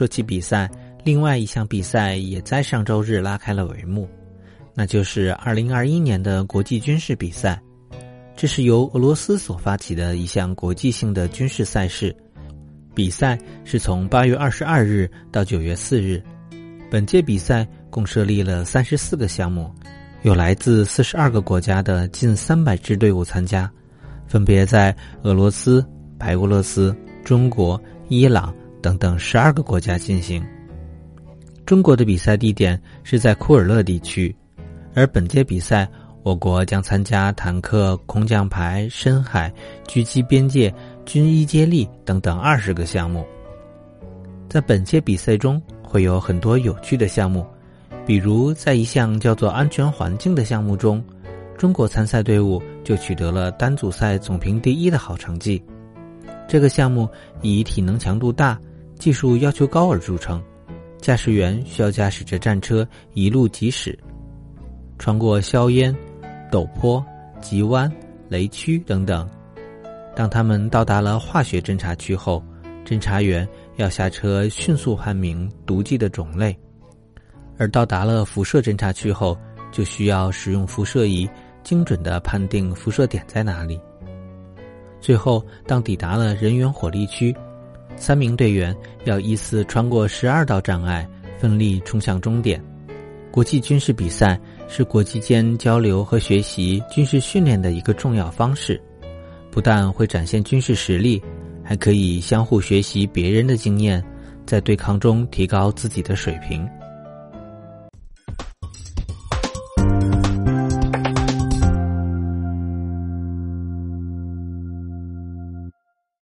说起比赛，另外一项比赛也在上周日拉开了帷幕，那就是2021年的国际军事比赛。这是由俄罗斯所发起的一项国际性的军事赛事，比赛是从8月22日到9月4日。本届比赛共设立了34个项目，有来自42个国家的近300支队伍参加，分别在俄罗斯、白俄罗斯、中国、伊朗。等等十二个国家进行。中国的比赛地点是在库尔勒地区，而本届比赛，我国将参加坦克、空降排、深海、狙击边界、军医接力等等二十个项目。在本届比赛中，会有很多有趣的项目，比如在一项叫做“安全环境”的项目中，中国参赛队伍就取得了单组赛总评第一的好成绩。这个项目以体能强度大。技术要求高而著称，驾驶员需要驾驶着战车一路疾驶，穿过硝烟、陡坡、急弯、雷区等等。当他们到达了化学侦察区后，侦察员要下车迅速判明毒剂的种类；而到达了辐射侦察区后，就需要使用辐射仪精准的判定辐射点在哪里。最后，当抵达了人员火力区。三名队员要依次穿过十二道障碍，奋力冲向终点。国际军事比赛是国际间交流和学习军事训练的一个重要方式，不但会展现军事实力，还可以相互学习别人的经验，在对抗中提高自己的水平。